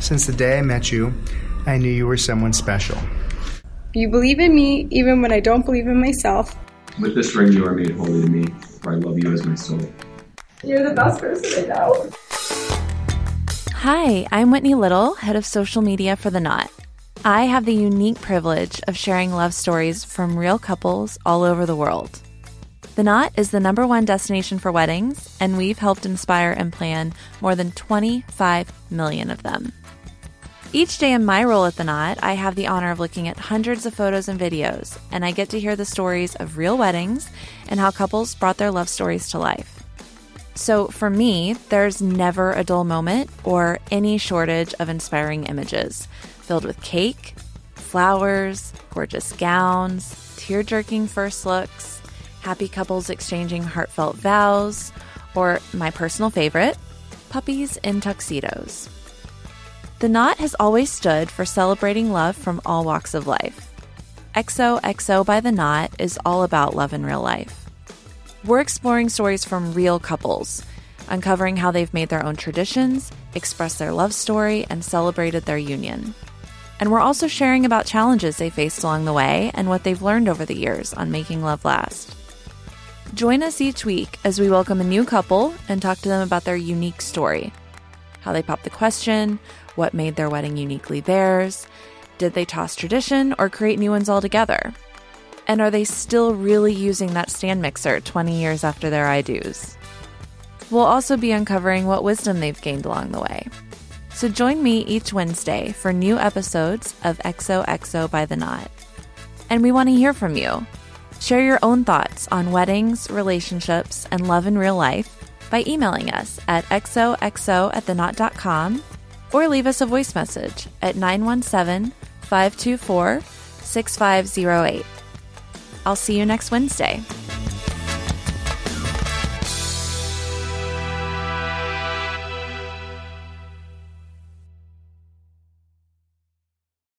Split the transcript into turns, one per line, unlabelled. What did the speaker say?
Since the day I met you, I knew you were someone special.
You believe in me even when I don't believe in myself.
With this ring, you are made holy to me, for I love you as my soul.
You're the best person I know.
Hi, I'm Whitney Little, head of social media for The Knot. I have the unique privilege of sharing love stories from real couples all over the world. The Knot is the number one destination for weddings, and we've helped inspire and plan more than 25 million of them. Each day in my role at The Knot, I have the honor of looking at hundreds of photos and videos, and I get to hear the stories of real weddings and how couples brought their love stories to life. So for me, there's never a dull moment or any shortage of inspiring images filled with cake, flowers, gorgeous gowns, tear jerking first looks happy couples exchanging heartfelt vows, or my personal favorite, puppies in tuxedos. The Knot has always stood for celebrating love from all walks of life. XOXO by The Knot is all about love in real life. We're exploring stories from real couples, uncovering how they've made their own traditions, expressed their love story, and celebrated their union. And we're also sharing about challenges they faced along the way and what they've learned over the years on making love last. Join us each week as we welcome a new couple and talk to them about their unique story. How they popped the question, what made their wedding uniquely theirs, did they toss tradition or create new ones altogether? And are they still really using that stand mixer 20 years after their I do's? We'll also be uncovering what wisdom they've gained along the way. So join me each Wednesday for new episodes of XOXO by the Knot. And we want to hear from you. Share your own thoughts on weddings, relationships, and love in real life by emailing us at xoxo at theknot.com or leave us a voice message at 917 524 6508. I'll see you next Wednesday.